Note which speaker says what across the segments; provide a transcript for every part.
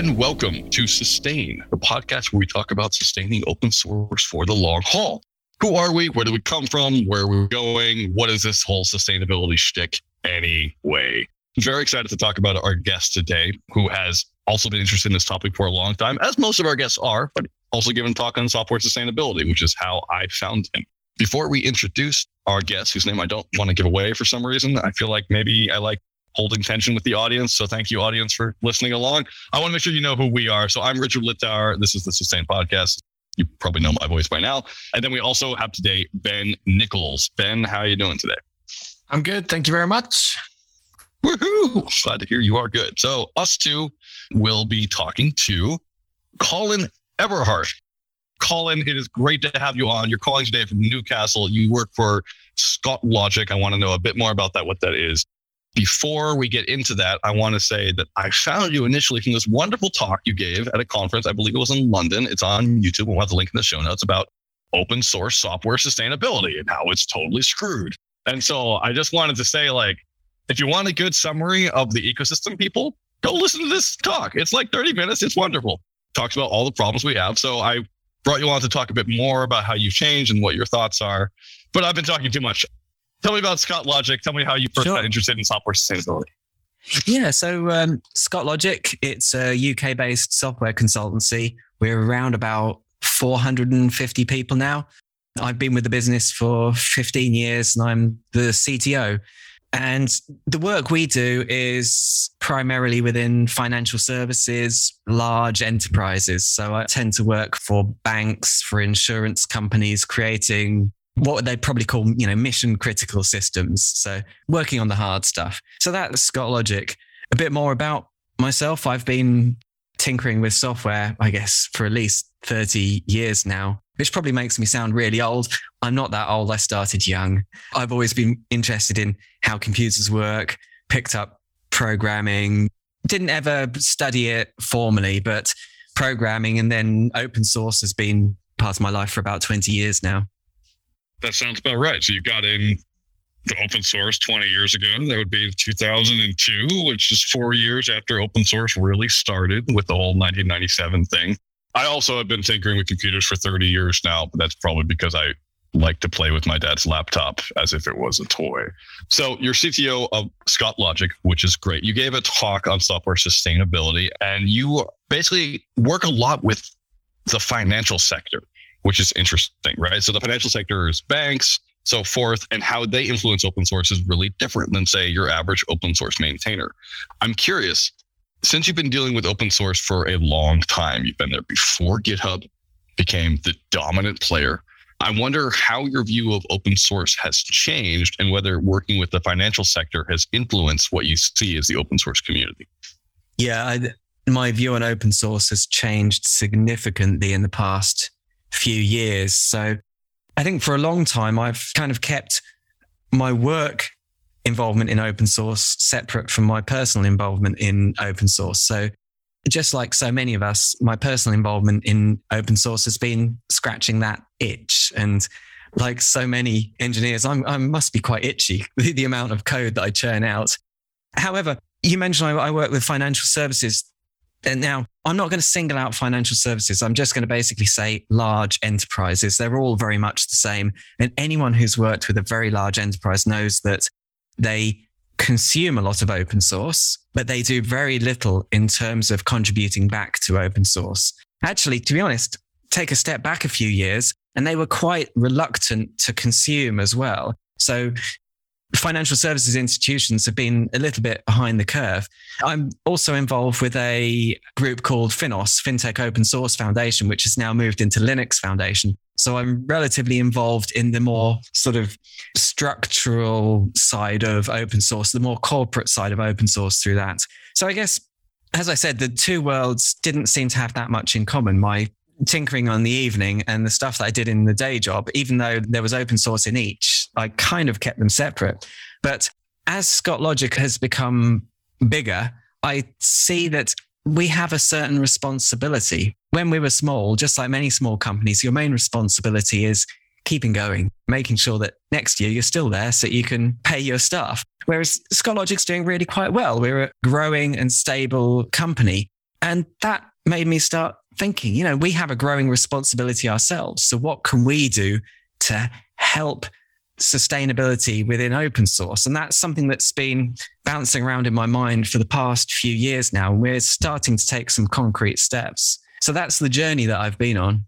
Speaker 1: and welcome to Sustain, the podcast where we talk about sustaining open source for the long haul. Who are we? Where do we come from? Where are we going? What is this whole sustainability shtick anyway? Very excited to talk about our guest today, who has also been interested in this topic for a long time, as most of our guests are, but also given talk on software sustainability, which is how I found him. Before we introduce our guest, whose name I don't want to give away for some reason, I feel like maybe I like holding tension with the audience. So thank you, audience, for listening along. I want to make sure you know who we are. So I'm Richard Littauer. This is the Sustain Podcast. You probably know my voice by now. And then we also have today Ben Nickolls. Ben, how are you doing today?
Speaker 2: I'm good. Thank you very much.
Speaker 1: Woohoo! Glad to hear you are good. So us two will be talking to Colin Eberhardt. Colin, it is great to have you on. You're calling today from Newcastle. You work for Scott Logic. I want to know a bit more about that, what that is before we get into that, I want to say that I found you initially from this wonderful talk you gave at a conference. I believe it was in London. It's on YouTube. We'll have the link in the show notes about open source software sustainability and how it's totally screwed. And so I just wanted to say, like, if you want a good summary of the ecosystem, people, go listen to this talk. It's like 30 minutes. It's wonderful. Talks about all the problems we have. So I brought you on to talk a bit more about how you've changed and what your thoughts are. But I've been talking too much. Tell me about Scott Logic. Tell me how you first sure. got interested in software sustainability.
Speaker 2: Yeah, so um, Scott Logic, it's a UK based software consultancy. We're around about 450 people now. I've been with the business for 15 years and I'm the CTO. And the work we do is primarily within financial services, large enterprises. So I tend to work for banks, for insurance companies, creating what they'd probably call, you know, mission critical systems. So working on the hard stuff. So that's Scott Logic. A bit more about myself. I've been tinkering with software, I guess, for at least 30 years now, which probably makes me sound really old. I'm not that old. I started young. I've always been interested in how computers work, picked up programming, didn't ever study it formally, but programming and then open source has been part of my life for about 20 years now.
Speaker 1: That sounds about right. So you got in the open source 20 years ago. That would be 2002, which is four years after open source really started with the whole 1997 thing. I also have been tinkering with computers for 30 years now, but that's probably because I like to play with my dad's laptop as if it was a toy. So you're CTO of Scott Logic, which is great. You gave a talk on software sustainability and you basically work a lot with the financial sector which is interesting, right? So the financial sector is banks, so forth, and how they influence open source is really different than, say, your average open source maintainer. I'm curious, since you've been dealing with open source for a long time, you've been there before GitHub became the dominant player. I wonder how your view of open source has changed and whether working with the financial sector has influenced what you see as the open source community.
Speaker 2: Yeah, I, my view on open source has changed significantly in the past few years. So I think for a long time, I've kind of kept my work involvement in open source separate from my personal involvement in open source. So just like so many of us, my personal involvement in open source has been scratching that itch. And like so many engineers, I'm, i must be quite itchy, the, the amount of code that I churn out. However, you mentioned I, I work with financial services and now I'm not going to single out financial services. I'm just going to basically say large enterprises. They're all very much the same. And anyone who's worked with a very large enterprise knows that they consume a lot of open source, but they do very little in terms of contributing back to open source. Actually, to be honest, take a step back a few years and they were quite reluctant to consume as well. So financial services institutions have been a little bit behind the curve. I'm also involved with a group called FinOS, FinTech Open Source Foundation, which has now moved into Linux Foundation. So I'm relatively involved in the more sort of structural side of open source, the more corporate side of open source through that. So I guess, as I said, the two worlds didn't seem to have that much in common. My tinkering on the evening and the stuff that I did in the day job, even though there was open source in each, I kind of kept them separate. But as Scott Logic has become bigger, I see that we have a certain responsibility. When we were small, just like many small companies, your main responsibility is keeping going, making sure that next year you're still there so you can pay your staff. Whereas Scott Logic's doing really quite well. We're a growing and stable company And that made me start thinking, you know, we have a growing responsibility ourselves. So what can we do to help sustainability within open source? And that's something that's been bouncing around in my mind for the past few years now. And We're starting to take some concrete steps. So that's the journey that I've been on.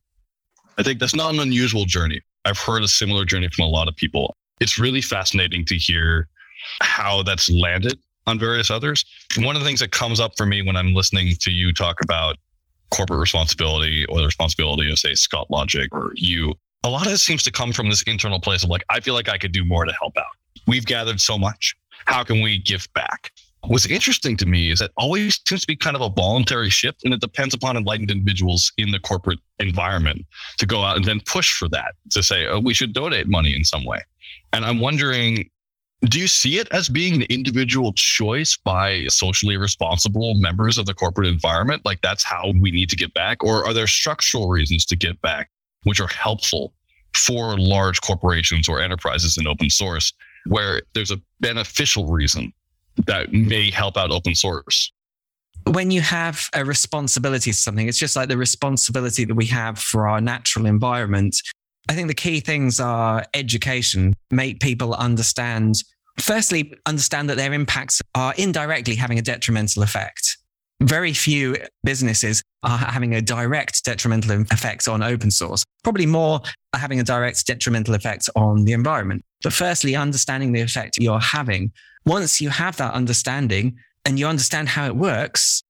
Speaker 1: I think that's not an unusual journey. I've heard a similar journey from a lot of people. It's really fascinating to hear how that's landed on various others. One of the things that comes up for me when I'm listening to you talk about corporate responsibility or the responsibility of, say, Scott Logic or you, a lot of it seems to come from this internal place of like, I feel like I could do more to help out. We've gathered so much. How can we give back? What's interesting to me is that always seems to be kind of a voluntary shift, and it depends upon enlightened individuals in the corporate environment to go out and then push for that to say, oh, we should donate money in some way. And I'm wondering do you see it as being an individual choice by socially responsible members of the corporate environment? Like that's how we need to get back? Or are there structural reasons to get back, which are helpful for large corporations or enterprises in open source, where there's a beneficial reason that may help out open source?
Speaker 2: when you have a responsibility to something, it's just like the responsibility that we have for our natural environment. I think the key things are education, make people understand, firstly, understand that their impacts are indirectly having a detrimental effect. Very few businesses are having a direct detrimental effect on open source. Probably more are having a direct detrimental effect on the environment. But firstly, understanding the effect you're having. Once you have that understanding and you understand how it works,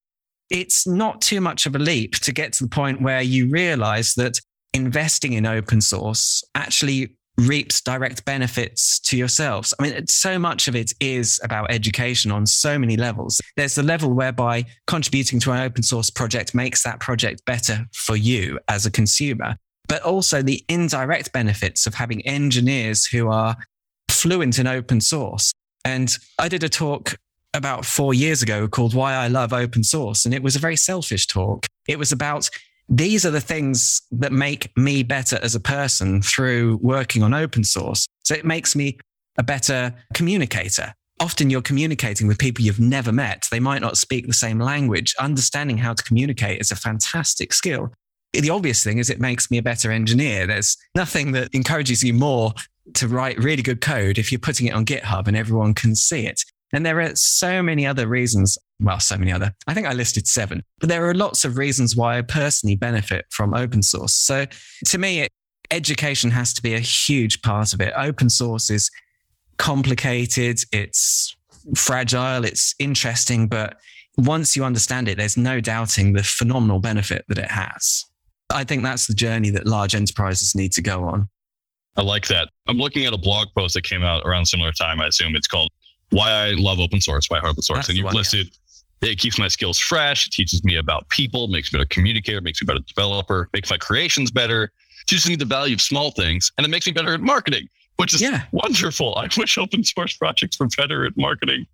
Speaker 2: it's not too much of a leap to get to the point where you realize that investing in open source actually reaps direct benefits to yourselves. I mean, so much of it is about education on so many levels. There's the level whereby contributing to an open source project makes that project better for you as a consumer, but also the indirect benefits of having engineers who are fluent in open source. And I did a talk about four years ago called Why I Love Open Source. And it was a very selfish talk. It was about these are the things that make me better as a person through working on open source. So it makes me a better communicator. Often you're communicating with people you've never met. They might not speak the same language. Understanding how to communicate is a fantastic skill. The obvious thing is it makes me a better engineer. There's nothing that encourages you more to write really good code if you're putting it on GitHub and everyone can see it. And there are so many other reasons. Well, so many other. I think I listed seven, but there are lots of reasons why I personally benefit from open source. So to me, it, education has to be a huge part of it. Open source is complicated. It's fragile. It's interesting, but once you understand it, there's no doubting the phenomenal benefit that it has. I think that's the journey that large enterprises need to go on.
Speaker 1: I like that. I'm looking at a blog post that came out around similar time. I assume it's called why I love open source, why I open source. That's and you've one, listed yeah. It keeps my skills fresh, it teaches me about people, makes me a better communicator, makes me a better developer, makes my creations better, teaches me the value of small things, and it makes me better at marketing, which is yeah. wonderful. I wish open source projects were better at marketing.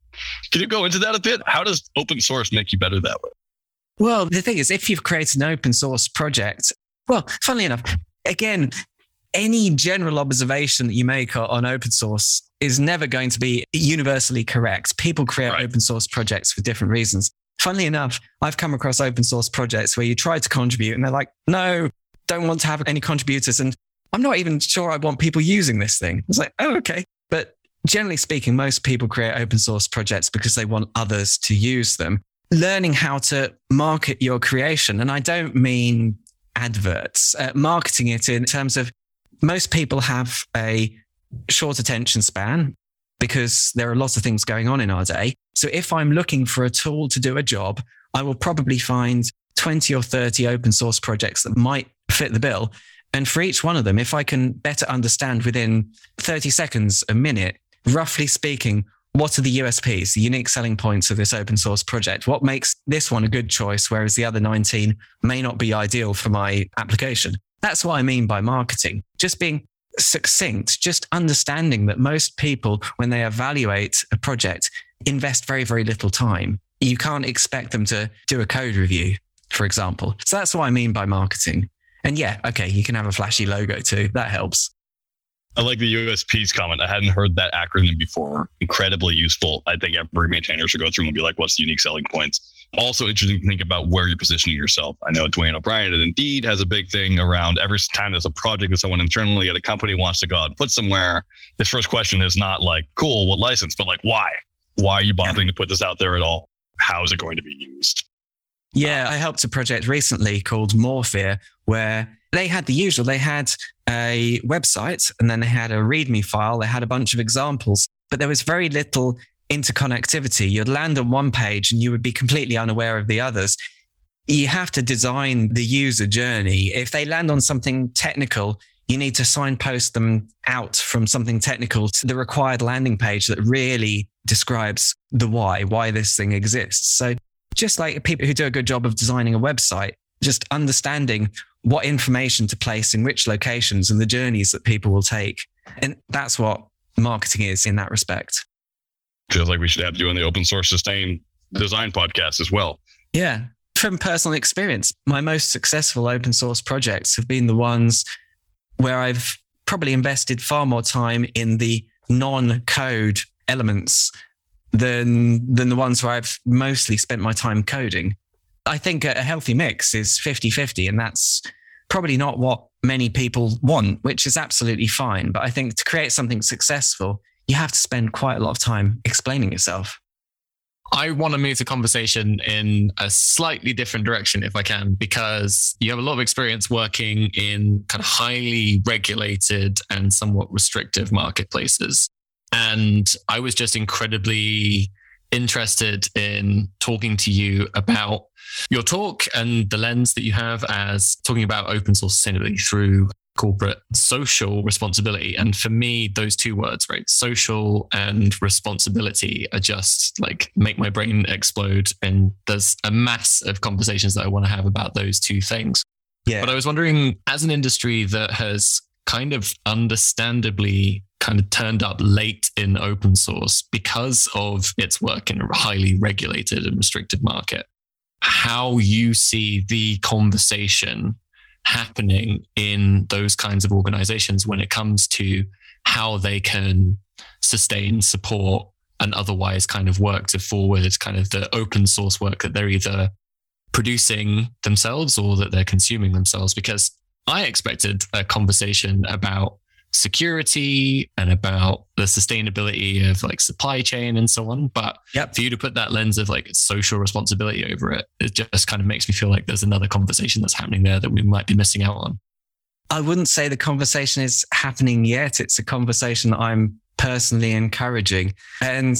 Speaker 1: Can you go into that a bit? How does open source make you better that way?
Speaker 2: Well, the thing is, if you've created an open source project, well, funnily enough, again, any general observation that you make on open source is never going to be universally correct. People create right. open source projects for different reasons. Funnily enough, I've come across open source projects where you try to contribute and they're like, no, don't want to have any contributors. And I'm not even sure I want people using this thing. It's like, oh, okay. But generally speaking, most people create open source projects because they want others to use them. Learning how to market your creation. And I don't mean adverts, uh, marketing it in terms of most people have a short attention span because there are lots of things going on in our day. So if I'm looking for a tool to do a job, I will probably find 20 or 30 open source projects that might fit the bill. And for each one of them, if I can better understand within 30 seconds, a minute, roughly speaking, what are the USPs, the unique selling points of this open source project? What makes this one a good choice, whereas the other 19 may not be ideal for my application? That's what I mean by marketing. Just being succinct, just understanding that most people, when they evaluate a project, invest very, very little time. You can't expect them to do a code review, for example. So that's what I mean by marketing. And yeah, okay, you can have a flashy logo too. That helps.
Speaker 1: I like the USPs comment. I hadn't heard that acronym before. Incredibly useful. I think every maintainer should go through and be like, what's the unique selling points? Also interesting to think about where you're positioning yourself. I know Duane O'Brien at Indeed has a big thing around every time there's a project that someone internally at a company wants to go out and put somewhere. His first question is not like, cool, what license, but like, why? Why are you bothering to put this out there at all? How is it going to be used?
Speaker 2: Yeah, I helped a project recently called Morphia where they had the usual. They had a website and then they had a README file. They had a bunch of examples, but there was very little interconnectivity. You'd land on one page and you would be completely unaware of the others. You have to design the user journey. If they land on something technical, you need to signpost them out from something technical to the required landing page that really describes the why, why this thing exists. So just like people who do a good job of designing a website, just understanding what information to place in which locations and the journeys that people will take. And that's what marketing is in that respect.
Speaker 1: Feels like we should have you on the open source sustain design podcast as well.
Speaker 2: Yeah. From personal experience, my most successful open source projects have been the ones where I've probably invested far more time in the non code elements than, than the ones where I've mostly spent my time coding. I think a healthy mix is 50 50, and that's probably not what many people want, which is absolutely fine. But I think to create something successful, you have to spend quite a lot of time explaining yourself.
Speaker 3: I want to move the conversation in a slightly different direction if I can, because you have a lot of experience working in kind of highly regulated and somewhat restrictive marketplaces. And I was just incredibly interested in talking to you about your talk and the lens that you have as talking about open source sustainability through corporate social responsibility. And for me, those two words, right? Social and responsibility are just like make my brain explode. And there's a mass of conversations that I want to have about those two things. Yeah. But I was wondering, as an industry that has kind of understandably kind of turned up late in open source because of its work in a highly regulated and restricted market, how you see the conversation happening in those kinds of organizations when it comes to how they can sustain, support, and otherwise kind of work to forward kind of the open source work that they're either producing themselves or that they're consuming themselves. Because I expected a conversation about security and about the sustainability of like supply chain and so on. But yep. for you to put that lens of like social responsibility over it, it just kind of makes me feel like there's another conversation that's happening there that we might be missing out on.
Speaker 2: I wouldn't say the conversation is happening yet. It's a conversation that I'm personally encouraging. And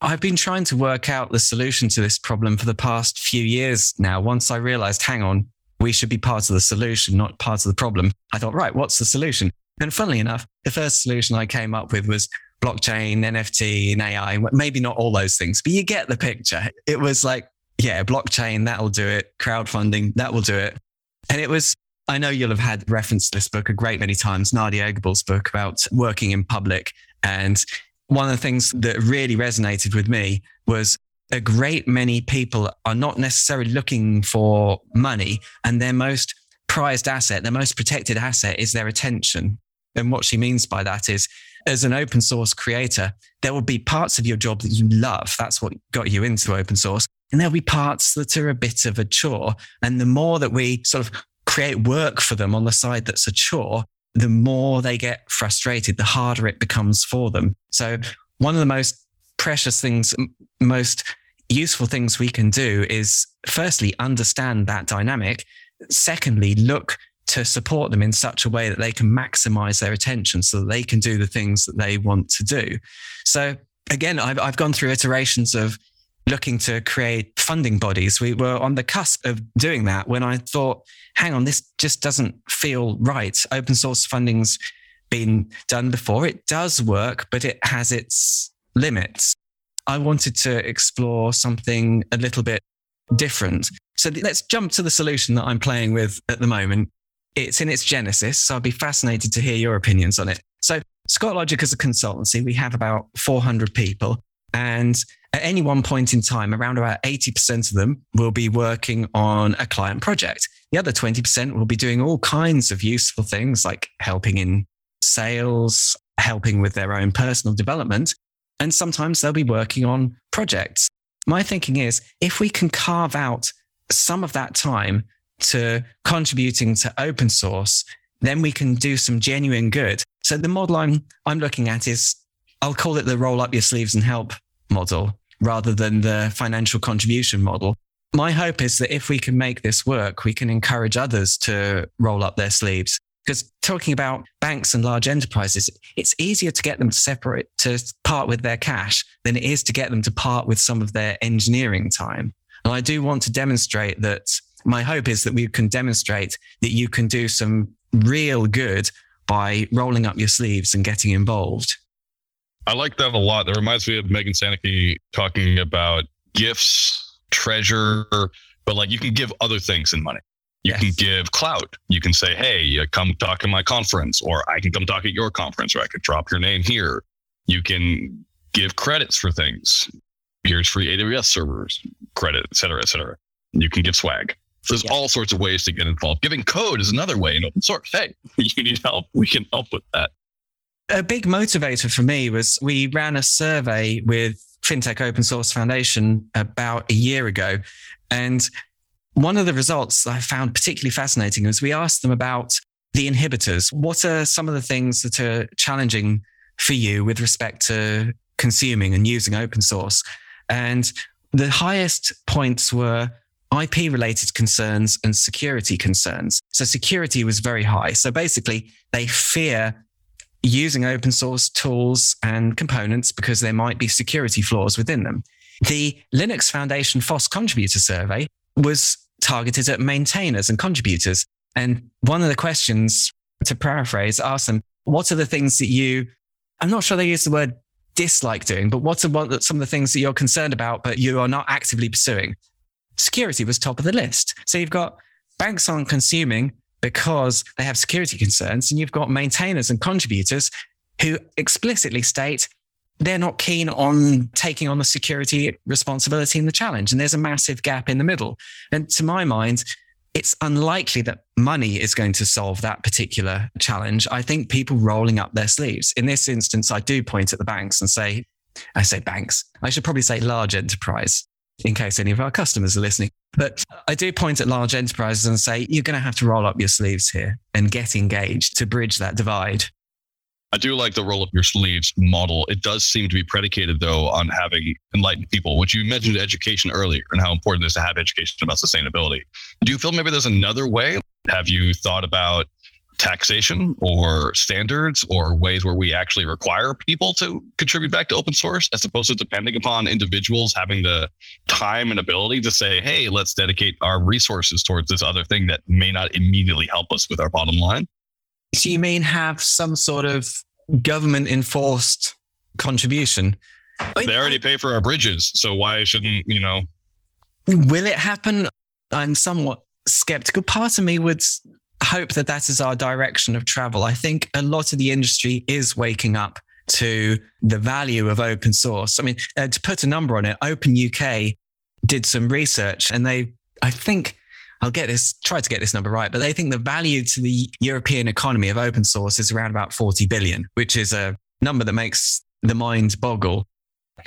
Speaker 2: I've been trying to work out the solution to this problem for the past few years now. Once I realized, hang on, we should be part of the solution, not part of the problem. I thought, right, what's the solution? And funnily enough, the first solution I came up with was blockchain, NFT, and AI. Maybe not all those things, but you get the picture. It was like, yeah, blockchain, that'll do it. Crowdfunding, that will do it. And it was, I know you'll have had reference to this book a great many times, Nadia Eghbal's book about working in public. And one of the things that really resonated with me was a great many people are not necessarily looking for money and their most prized asset, their most protected asset is their attention. And what she means by that is, as an open source creator, there will be parts of your job that you love. That's what got you into open source. And there'll be parts that are a bit of a chore. And the more that we sort of create work for them on the side that's a chore, the more they get frustrated, the harder it becomes for them. So one of the most precious things, most useful things we can do is firstly understand that dynamic. Secondly, look to support them in such a way that they can maximize their attention so that they can do the things that they want to do. So again, I've, I've gone through iterations of looking to create funding bodies. We were on the cusp of doing that when I thought, hang on, this just doesn't feel right. Open source funding's been done before. It does work, but it has its limits. I wanted to explore something a little bit different. So let's jump to the solution that I'm playing with at the moment. It's in its genesis, so I'd be fascinated to hear your opinions on it. So, Scott Logic as a consultancy, we have about 400 people, and at any one point in time, around about 80% of them will be working on a client project. The other 20% will be doing all kinds of useful things like helping in sales, helping with their own personal development. And sometimes they'll be working on projects. My thinking is if we can carve out some of that time to contributing to open source, then we can do some genuine good. So the model I'm, I'm looking at is, I'll call it the roll up your sleeves and help model rather than the financial contribution model. My hope is that if we can make this work, we can encourage others to roll up their sleeves. Because talking about banks and large enterprises, it's easier to get them to separate, to part with their cash than it is to get them to part with some of their engineering time. And I do want to demonstrate that my hope is that we can demonstrate that you can do some real good by rolling up your sleeves and getting involved.
Speaker 1: I like that a lot. That reminds me of Megan Sanicki talking about gifts, treasure, but like you can give other things in money. You yes. can give clout. You can say, hey, come talk at my conference, or I can come talk at your conference, or I could drop your name here. You can give credits for things. Here's free AWS servers, credit, et cetera, et cetera. You can give swag. There's all sorts of ways to get involved. Giving code is another way in open source. Hey, you need help. We can help with that.
Speaker 2: A big motivator for me was we ran a survey with FinTech Open Source Foundation about a year ago. And one of the results I found particularly fascinating was we asked them about the inhibitors. What are some of the things that are challenging for you with respect to consuming and using open source? And the highest points were IP related concerns and security concerns. So security was very high. So basically, they fear using open source tools and components because there might be security flaws within them. The Linux Foundation FOSS contributor survey was targeted at maintainers and contributors. And one of the questions, to paraphrase, asked them, what are the things that you, I'm not sure they use the word dislike doing, but what are some of the things that you're concerned about, but you are not actively pursuing? Security was top of the list. So you've got banks aren't consuming because they have security concerns, and you've got maintainers and contributors who explicitly state they're not keen on taking on the security responsibility and the challenge. And there's a massive gap in the middle. And to my mind, it's unlikely that money is going to solve that particular challenge. I think people rolling up their sleeves. In this instance, I do point at the banks and say, I say banks. I should probably say large enterprise in case any of our customers are listening. But I do point at large enterprises and say, you're going to have to roll up your sleeves here and get engaged to bridge that divide.
Speaker 1: I do like the roll up your sleeves model. It does seem to be predicated, though, on having enlightened people, which you mentioned education earlier and how important it is to have education about sustainability. Do you feel maybe there's another way? Have you thought about taxation or standards or ways where we actually require people to contribute back to open source as opposed to depending upon individuals having the time and ability to say, hey, let's dedicate our resources towards this other thing that may not immediately help us with our bottom line?
Speaker 2: So you mean have some sort of government enforced contribution?
Speaker 1: They already pay for our bridges, so why shouldn't you know?
Speaker 2: Will it happen? I'm somewhat skeptical. Part of me would hope that that is our direction of travel. I think a lot of the industry is waking up to the value of open source. I mean, uh, to put a number on it, Open UK did some research and they, I think, I'll get this, try to get this number right, but they think the value to the European economy of open source is around about 40 billion, which is a number that makes the mind boggle.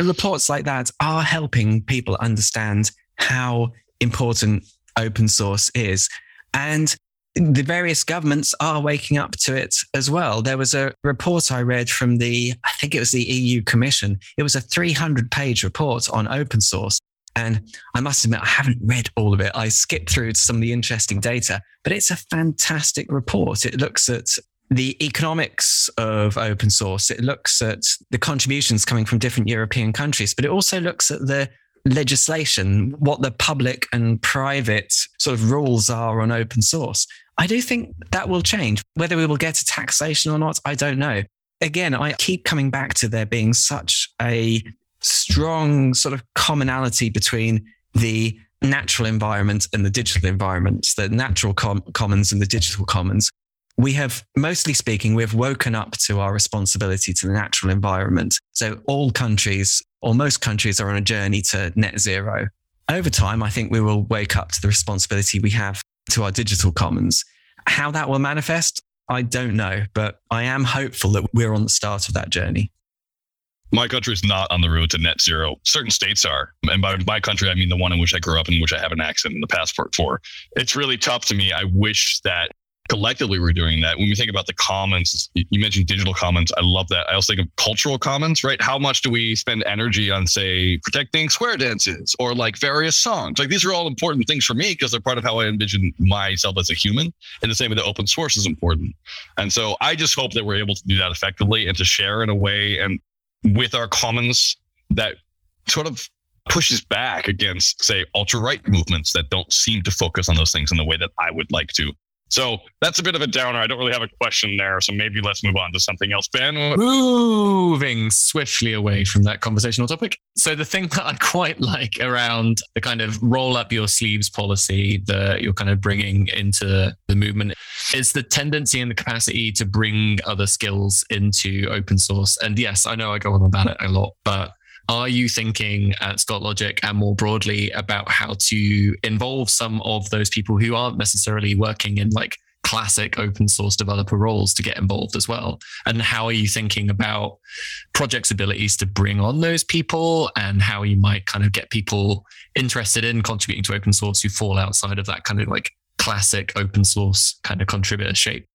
Speaker 2: Reports like that are helping people understand how important open source is. And the various governments are waking up to it as well. There was a report I read from the, I think it was the EU Commission. It was a 300 page report on open source. And I must admit, I haven't read all of it. I skipped through some of the interesting data, but it's a fantastic report. It looks at the economics of open source. It looks at the contributions coming from different European countries, but it also looks at the legislation, what the public and private sort of rules are on open source. I do think that will change. Whether we will get to taxation or not, I don't know. Again, I keep coming back to there being such a strong sort of commonality between the natural environment and the digital environment, the natural com- commons and the digital commons. We have, mostly speaking, we've woken up to our responsibility to the natural environment. So all countries, or most countries, are on a journey to net zero. Over time, I think we will wake up to the responsibility we have to our digital commons. How that will manifest, I don't know, but I am hopeful that we're on the start of that journey.
Speaker 1: My country is not on the road to net zero. Certain states are. And by my country, I mean the one in which I grew up in which I have an accent in the passport for. It's really tough to me. I wish that collectively we're doing that. When we think about the commons, you mentioned digital commons. I love that. I also think of cultural commons, right? How much do we spend energy on, say, protecting square dances or like various songs? Like these are all important things for me because they're part of how I envision myself as a human. And the same with the open source is important. And so I just hope that we're able to do that effectively and to share in a way and with our commons that sort of pushes back against, say, ultra right movements that don't seem to focus on those things in the way that I would like to. So that's a bit of a downer. I don't really have a question there. So maybe let's move on to something else. Ben?
Speaker 3: Moving swiftly away from that conversational topic. So the thing that I quite like around the kind of roll up your sleeves policy that you're kind of bringing into the movement is the tendency and the capacity to bring other skills into open source. And yes, I know I go on about it a lot, but are you thinking at Scott Logic and more broadly about how to involve some of those people who aren't necessarily working in like classic open source developer roles to get involved as well? And how are you thinking about projects' abilities to bring on those people and how you might kind of get people interested in contributing to open source who fall outside of that kind of like classic open source kind of contributor shape?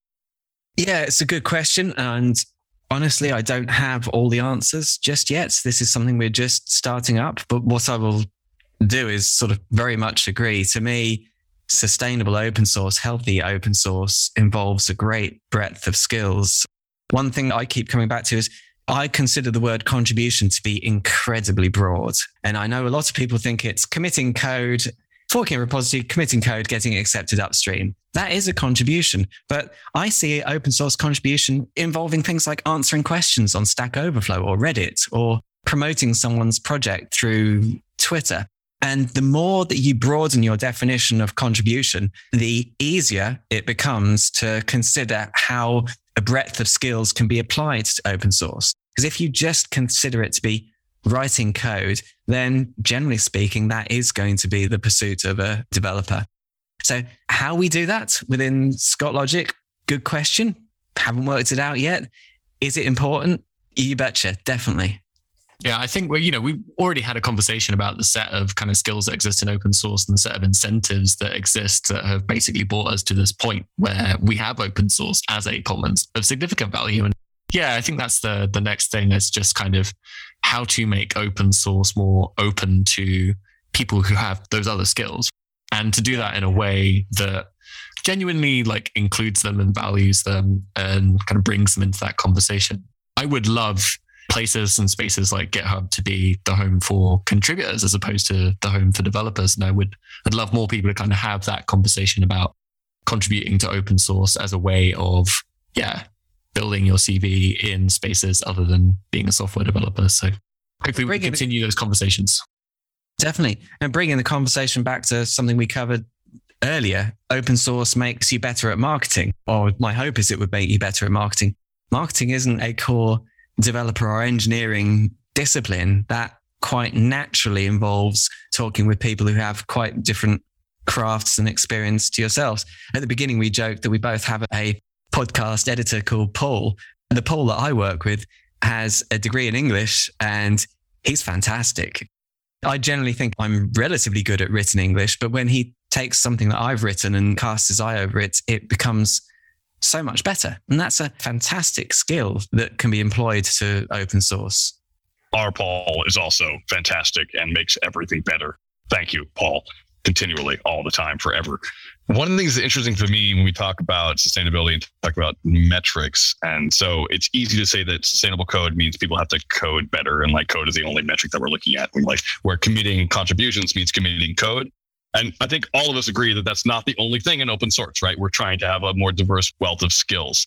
Speaker 2: Yeah, it's a good question. And honestly, I don't have all the answers just yet. This is something we're just starting up. But what I will do is sort of very much agree. To me, sustainable open source, healthy open source involves a great breadth of skills. One thing I keep coming back to is I consider the word contribution to be incredibly broad. And I know a lot of people think it's committing code forking a repository, committing code, getting it accepted upstream. That is a contribution. But I see open source contribution involving things like answering questions on Stack Overflow or Reddit or promoting someone's project through Twitter. And the more that you broaden your definition of contribution, the easier it becomes to consider how a breadth of skills can be applied to open source. Because if you just consider it to be writing code, then generally speaking, that is going to be the pursuit of a developer. So, how we do that within Scott Logic? Good question. Haven't worked it out yet. Is it important? You betcha, definitely.
Speaker 3: Yeah, I think we, you know, we've already had a conversation about the set of kind of skills that exist in open source and the set of incentives that exist that have basically brought us to this point where we have open source as a commons of significant value. And yeah, I think that's the the next thing. Is just kind of how to make open source more open to people who have those other skills, and to do that in a way that genuinely like includes them and values them and kind of brings them into that conversation. I would love places and spaces like GitHub to be the home for contributors as opposed to the home for developers. And I would I'd love more people to kind of have that conversation about contributing to open source as a way of yeah building your CV in spaces other than being a software developer. So hopefully we can continue those conversations.
Speaker 2: Definitely. And bringing the conversation back to something we covered earlier, open source makes you better at marketing, or my hope is it would make you better at marketing. Marketing isn't a core developer or engineering discipline that quite naturally involves talking with people who have quite different crafts and experience to yourselves. At the beginning, we joked that we both have a podcast editor called Paul. The Paul that I work with has a degree in English and he's fantastic. I generally think I'm relatively good at written English, but when he takes something that I've written and casts his eye over it, it becomes so much better. And that's a fantastic skill that can be employed to open source.
Speaker 1: Our Paul is also fantastic and makes everything better. Thank you, Paul continually all the time forever. One of the things that's interesting for me when we talk about sustainability and talk about metrics and so it's easy to say that sustainable code means people have to code better and like code is the only metric that we're looking at like where committing contributions means committing code. And i think all of us agree that that's not the only thing in open source right? We're trying to have a more diverse wealth of skills.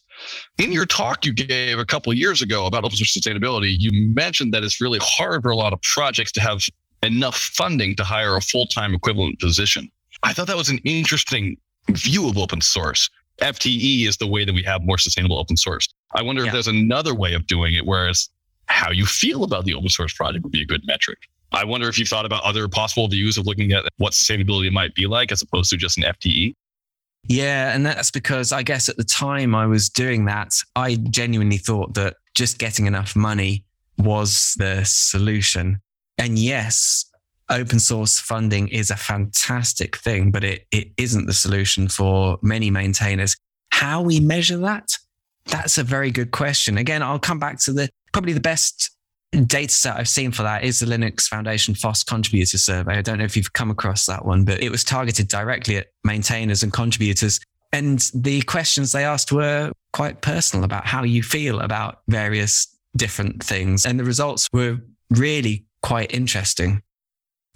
Speaker 1: In your talk you gave a couple of years ago about open source sustainability you mentioned that it's really hard for a lot of projects to have enough funding to hire a full-time equivalent position. I thought that was an interesting view of open source. FTE is the way that we have more sustainable open source. I wonder yeah. if there's another way of doing it, whereas how you feel about the open source project would be a good metric. I wonder if you've thought about other possible views of looking at what sustainability might be like as opposed to just an FTE.
Speaker 2: Yeah, and that's because I guess at the time I was doing that, I genuinely thought that just getting enough money was the solution. And yes, open source funding is a fantastic thing, but it, it isn't the solution for many maintainers. How we measure that? That's a very good question. Again, I'll come back to the probably the best data set I've seen for that is the Linux Foundation FOSS contributor survey. I don't know if you've come across that one, but it was targeted directly at maintainers and contributors. And the questions they asked were quite personal about how you feel about various different things. And the results were really quite interesting.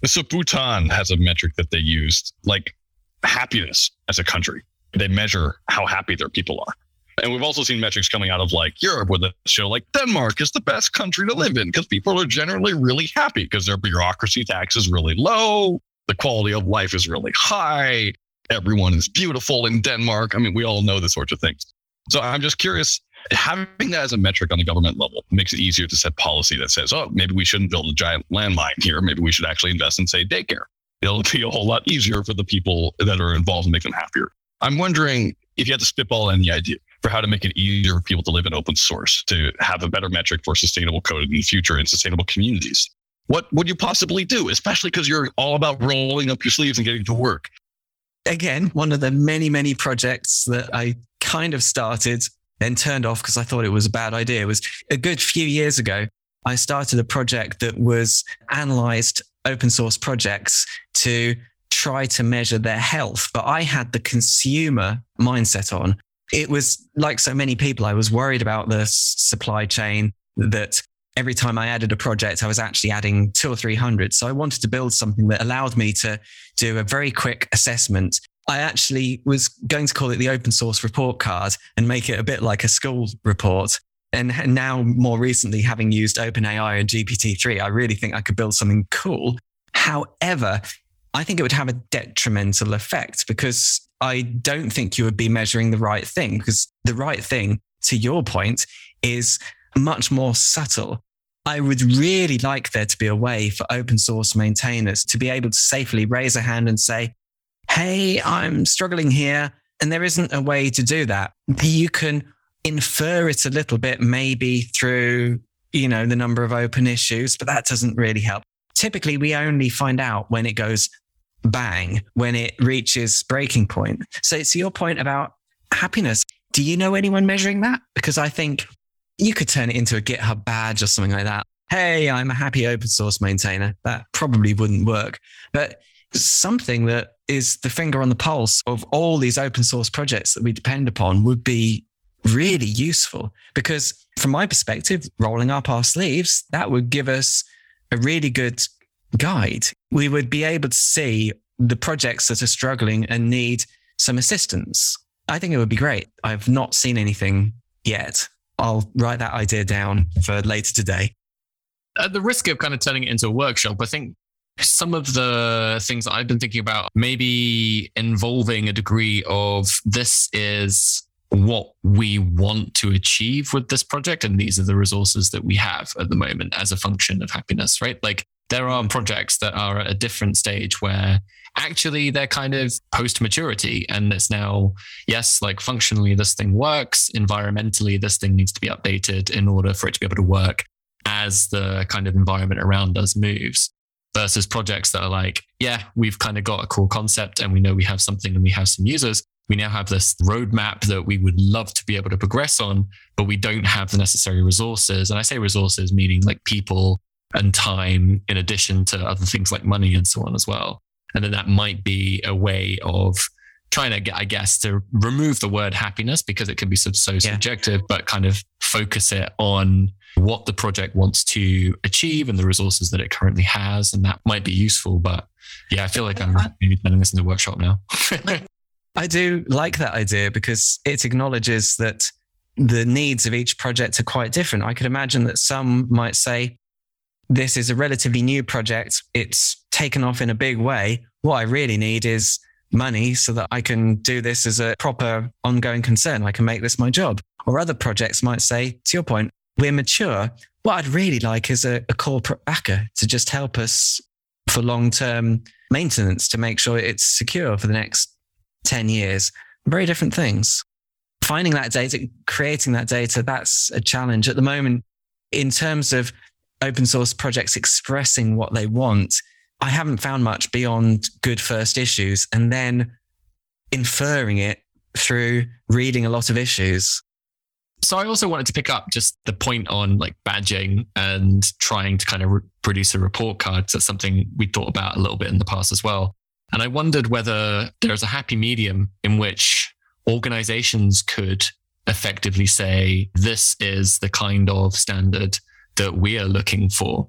Speaker 1: So Bhutan has a metric that they used, like happiness as a country. They measure how happy their people are. And we've also seen metrics coming out of like Europe where they show like Denmark is the best country to live in because people are generally really happy because their bureaucracy tax is really low. The quality of life is really high. Everyone is beautiful in Denmark. I mean, we all know the sorts of things. So I'm just curious, having that as a metric on the government level makes it easier to set policy that says, oh, maybe we shouldn't build a giant landmine here. Maybe we should actually invest in, say, daycare. It'll be a whole lot easier for the people that are involved and make them happier. I'm wondering if you had to spitball any idea for how to make it easier for people to live in open source, to have a better metric for sustainable code in the future and sustainable communities. What would you possibly do, especially because you're all about rolling up your sleeves and getting to work?
Speaker 2: Again, one of the many, many projects that I kind of started, then turned off because I thought it was a bad idea, it was a good few years ago. I started a project that was analyzed open source projects to try to measure their health, but I had the consumer mindset on it was like so many people, I was worried about the supply chain that every time I added a project, I was actually adding two or 300. So I wanted to build something that allowed me to do a very quick assessment. I actually was going to call it the open source report card and make it a bit like a school report. And now, more recently, having used OpenAI and GPT-3, I really think I could build something cool. However, I think it would have a detrimental effect because I don't think you would be measuring the right thing because the right thing, to your point, is much more subtle. I would really like there to be a way for open source maintainers to be able to safely raise a hand and say, Hey, I'm struggling here. And there isn't a way to do that. You can infer it a little bit, maybe through, you know, the number of open issues, but that doesn't really help. Typically, we only find out when it goes bang when it reaches breaking point. So it's your point about happiness. Do you know anyone measuring that? Because I think you could turn it into a GitHub badge or something like that. Hey, I'm a happy open source maintainer. That probably wouldn't work. But something that is the finger on the pulse of all these open source projects that we depend upon would be really useful because from my perspective, rolling up our sleeves, that would give us a really good guide, we would be able to see the projects that are struggling and need some assistance. I think it would be great. I've not seen anything yet. I'll write that idea down for later today.
Speaker 3: At the risk of kind of turning it into a workshop, I think some of the things I've been thinking about maybe involving a degree of this is what we want to achieve with this project. And these are the resources that we have at the moment as a function of happiness, right? Like there are projects that are at a different stage where actually they're kind of post maturity and it's now yes like functionally this thing works environmentally this thing needs to be updated in order for it to be able to work as the kind of environment around us moves versus projects that are like yeah we've kind of got a cool concept and we know we have something and we have some users we now have this roadmap that we would love to be able to progress on but we don't have the necessary resources and i say resources meaning like people and time in addition to other things like money and so on as well. And then that might be a way of trying to get, I guess, to remove the word happiness because it can be so, so yeah. subjective, but kind of focus it on what the project wants to achieve and the resources that it currently has. And that might be useful. But yeah, I feel like I'm maybe turning this into a workshop now.
Speaker 2: I do like that idea because it acknowledges that the needs of each project are quite different. I could imagine that some might say, this is a relatively new project. It's taken off in a big way. What I really need is money so that I can do this as a proper ongoing concern. I can make this my job. Or other projects might say, to your point, we're mature. What I'd really like is a, a corporate backer to just help us for long term maintenance to make sure it's secure for the next 10 years. Very different things. Finding that data, creating that data, that's a challenge. At the moment, in terms of open source projects expressing what they want, I haven't found much beyond good first issues and then inferring it through reading a lot of issues.
Speaker 3: So I also wanted to pick up just the point on like badging and trying to kind of re- produce a report card. That's something we thought about a little bit in the past as well. And I wondered whether there's a happy medium in which organizations could effectively say, this is the kind of standard that we are looking for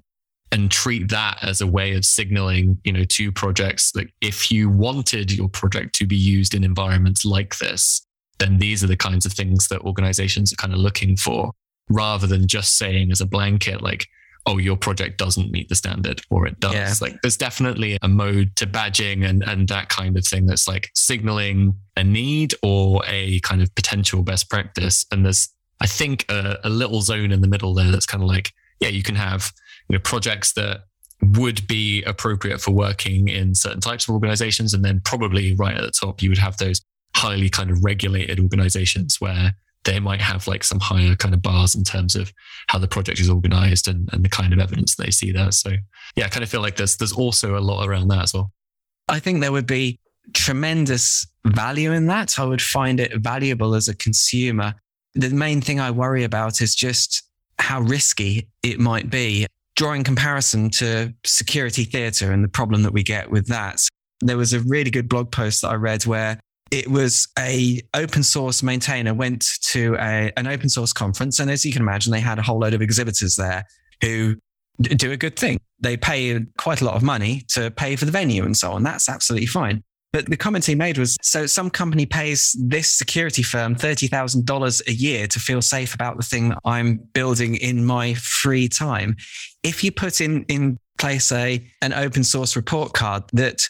Speaker 3: and treat that as a way of signaling, you know, to projects that if you wanted your project to be used in environments like this, then these are the kinds of things that organizations are kind of looking for rather than just saying as a blanket, like, oh, your project doesn't meet the standard or it does. Yeah. Like there's definitely a mode to badging and, and that kind of thing that's like signaling a need or a kind of potential best practice. And there's, I think, a, a little zone in the middle there that's kind of like, yeah, you can have you know, projects that would be appropriate for working in certain types of organizations. And then probably right at the top, you would have those highly kind of regulated organizations where they might have like some higher kind of bars in terms of how the project is organized and, and the kind of evidence they see there. So yeah, I kind of feel like there's there's also a lot around that as well.
Speaker 2: I think there would be tremendous value in that. I would find it valuable as a consumer. The main thing I worry about is just how risky it might be. Drawing comparison to security theater and the problem that we get with that. There was a really good blog post that I read where it was a open source maintainer went to a, an open source conference. And as you can imagine, they had a whole load of exhibitors there who do a good thing. They pay quite a lot of money to pay for the venue and so on. That's absolutely fine. But the comment he made was so some company pays this security firm $30,000 a year to feel safe about the thing that I'm building in my free time. If you put in, in place a, an open source report card that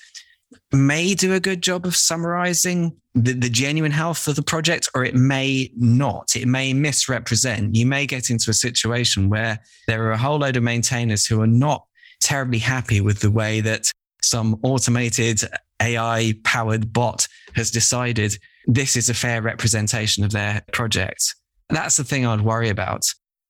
Speaker 2: may do a good job of summarizing the, the, genuine health of the project, or it may not. It may misrepresent. You may get into a situation where there are a whole load of maintainers who are not terribly happy with the way that some automated AI powered bot has decided this is a fair representation of their project. That's the thing I'd worry about.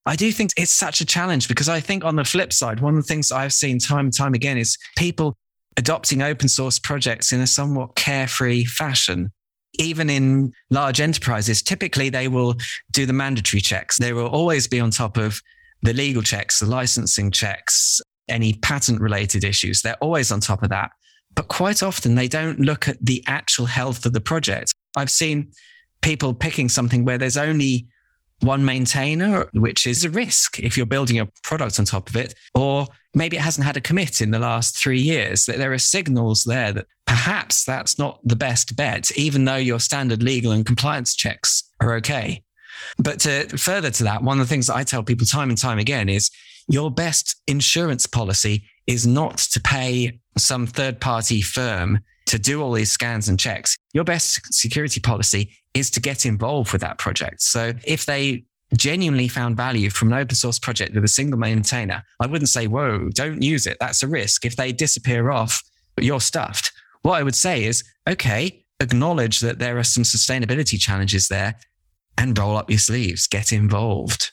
Speaker 2: I do think it's such a challenge because I think on the flip side, one of the things I've seen time and time again is people adopting open source projects in a somewhat carefree fashion. Even in large enterprises, typically they will do the mandatory checks. They will always be on top of the legal checks, the licensing checks, any patent related issues. They're always on top of that. But quite often they don't look at the actual health of the project. I've seen people picking something where there's only one maintainer, which is a risk if you're building a product on top of it, or maybe it hasn't had a commit in the last three years. That there are signals there that perhaps that's not the best bet, even though your standard legal and compliance checks are okay. But to, further to that, one of the things that I tell people time and time again is your best insurance policy is not to pay some third party firm to do all these scans and checks. Your best security policy is to get involved with that project. So if they genuinely found value from an open source project with a single maintainer, I wouldn't say, whoa, don't use it. That's a risk. If they disappear off, you're stuffed. What I would say is, okay, acknowledge that there are some sustainability challenges there and roll up your sleeves, get involved.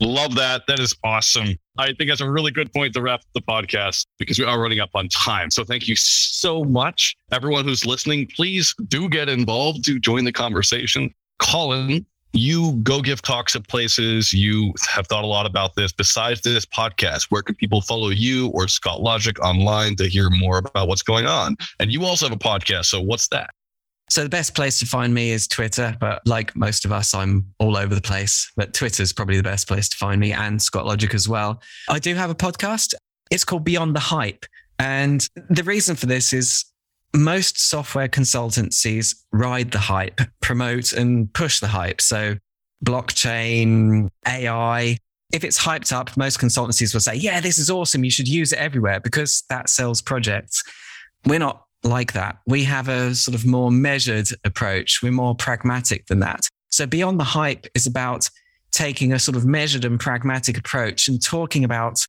Speaker 1: Love that. That is awesome. I think that's a really good point to wrap the podcast because we are running up on time. So thank you so much. Everyone who's listening, please do get involved, do join the conversation. Colin, you go give talks at places. You have thought a lot about this. Besides this podcast, where can people follow you or Scott Logic online to hear more about what's going on? And you also have a podcast. So what's that?
Speaker 2: So the best place to find me is Twitter, but like most of us, I'm all over the place. But Twitter is probably the best place to find me and Scott Logic as well. I do have a podcast. It's called Beyond the Hype. And the reason for this is most software consultancies ride the hype, promote and push the hype. So blockchain, AI, if it's hyped up, most consultancies will say, yeah, this is awesome. You should use it everywhere because that sells projects. We're not like that. We have a sort of more measured approach. We're more pragmatic than that. So beyond the hype is about taking a sort of measured and pragmatic approach and talking about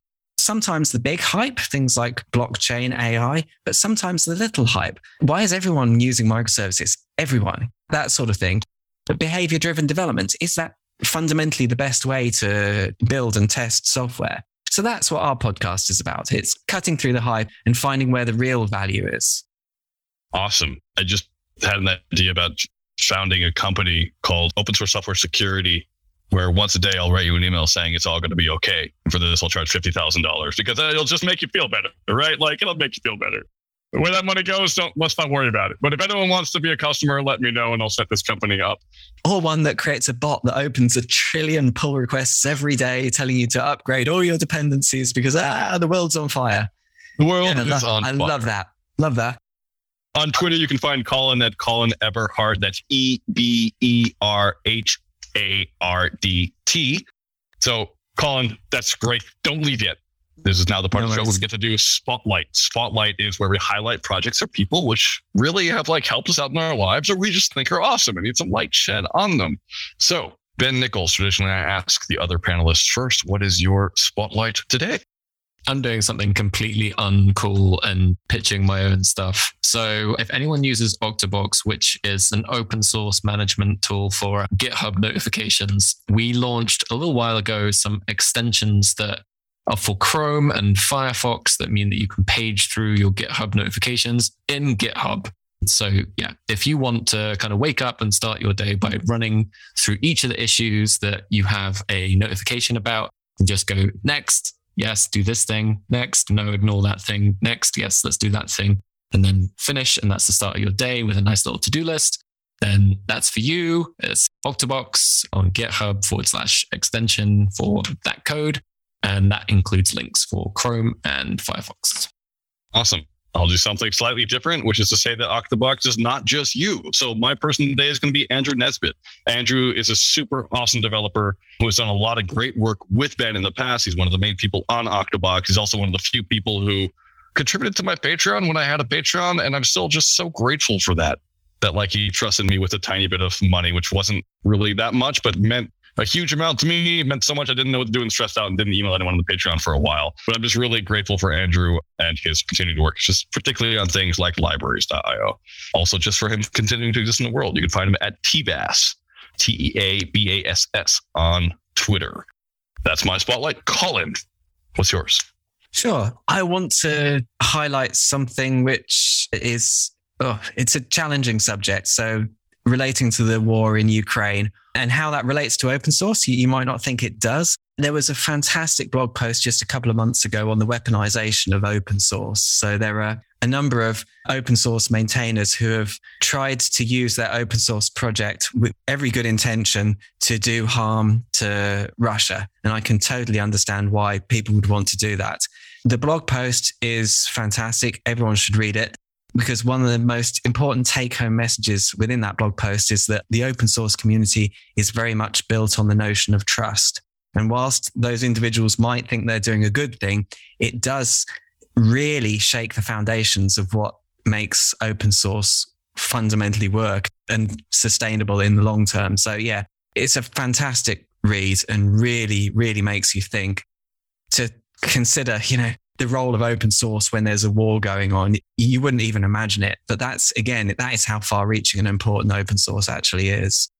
Speaker 2: sometimes the big hype, things like blockchain, AI, but sometimes the little hype. Why is everyone using microservices? Everyone, that sort of thing. But behavior driven development, is that fundamentally the best way to build and test software? So that's what our podcast is about. It's cutting through the hype and finding where the real value is.
Speaker 1: Awesome. I just had an idea about founding a company called Open Source Software Security, where once a day I'll write you an email saying it's all going to be okay. For this, I'll charge $50,000 because it'll just make you feel better, right? Like it'll make you feel better. Where that money goes, don't let's not worry about it. But if anyone wants to be a customer, let me know and I'll set this company up.
Speaker 2: Or one that creates a bot that opens a trillion pull requests every day, telling you to upgrade all your dependencies because ah, the world's on fire.
Speaker 1: The world
Speaker 2: Yeah,
Speaker 1: is
Speaker 2: lo-
Speaker 1: on
Speaker 2: I
Speaker 1: fire.
Speaker 2: love that. Love that.
Speaker 1: On Twitter, you can find Colin at Colin Eberhardt. That's E B E R H A R D T. So, Colin, that's great. Don't leave yet. This is now the part
Speaker 2: No
Speaker 1: of the show we get to do Spotlight. Spotlight is where we highlight projects or people which really have like helped us out in our lives, or we just think are awesome and need some light shed on them. So, Ben Nickolls, traditionally I ask the other panelists first, what is your spotlight today?
Speaker 3: I'm doing something completely uncool and pitching my own stuff. So, if anyone uses Octobox, which is an open source management tool for GitHub notifications, we launched a little while ago some extensions that are for Chrome and Firefox that mean that you can page through your GitHub notifications in GitHub. So, yeah, if you want to kind of wake up and start your day by running through each of the issues that you have a notification about, just go next, yes, do this thing. Next, no, ignore that thing. Next, yes, let's do that thing. And then finish. And that's the start of your day with a nice little to do list. Then that's for you. It's Octobox on GitHub forward slash extension for that code. And that includes links for Chrome and Firefox.
Speaker 1: Awesome. I'll do something slightly different, which is to say that Octobox is not just you. So my person today is going to be Andrew Nesbitt. Andrew is a super awesome developer who has done a lot of great work with Ben in the past. He's one of the main people on Octobox. He's also one of the few people who contributed to my Patreon when I had a Patreon, and I'm still just so grateful for that. That like he trusted me with a tiny bit of money, which wasn't really that much, but meant a huge amount to me. It meant so much I didn't know what to do and stressed out and didn't email anyone on the Patreon for a while. But I'm just really grateful for Andrew and his continued work, just particularly on things like libraries.io. Also, just for him continuing to exist in the world. You can find him at teabass, T E A B A S S on Twitter. That's my spotlight. Colin, what's yours?
Speaker 2: Sure. I want to highlight something which is, oh, it's a challenging subject. So, relating to the war in Ukraine and how that relates to open source, you, you might not think it does. There was a fantastic blog post just a couple of months ago on the weaponization of open source. So, there are a number of open source maintainers who have tried to use their open source project with every good intention to do harm to Russia. And I can totally understand why people would want to do that. The blog post is fantastic. Everyone should read it because one of the most important take home messages within that blog post is that the open source community is very much built on the notion of trust. And whilst those individuals might think they're doing a good thing, it does really shake the foundations of what makes open source fundamentally work and sustainable in the long term. So, yeah, it's a fantastic read and really, really makes you think to consider, you know, the role of open source when there's a war going on. You wouldn't even imagine it. But that's, again, that is how far reaching and important open source actually is.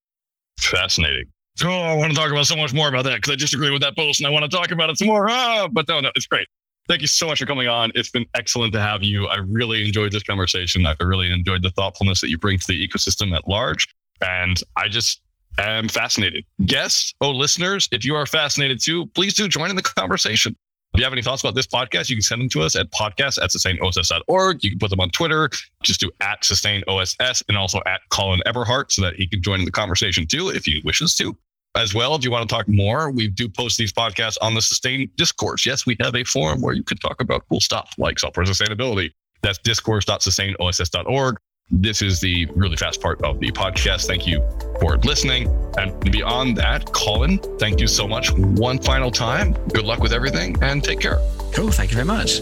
Speaker 1: Fascinating. Oh, I want to talk about so much more about that because I disagree with that post and I want to talk about it some more. Ah, but no, no, it's great. Thank you so much for coming on. It's been excellent to have you. I really enjoyed this conversation. I really enjoyed the thoughtfulness that you bring to the ecosystem at large. And I just am fascinated. Guests, oh, listeners, if you are fascinated too, please do join in the conversation. If you have any thoughts about this podcast, you can send them to us at podcast at sustainoss.org. You can put them on Twitter. Just do at sustainoss and also at Colin Eberhardt so that he can join the conversation too if he wishes to. As well, if you want to talk more, we do post these podcasts on the Sustain discourse. Yes, we have a forum where you can talk about cool stuff like software sustainability. That's discourse.sustainoss.org. This is the really fast part of the podcast. Thank you for listening. And beyond that, Colin, thank you so much one final time. Good luck with everything and take care.
Speaker 2: Cool. Thank you very much.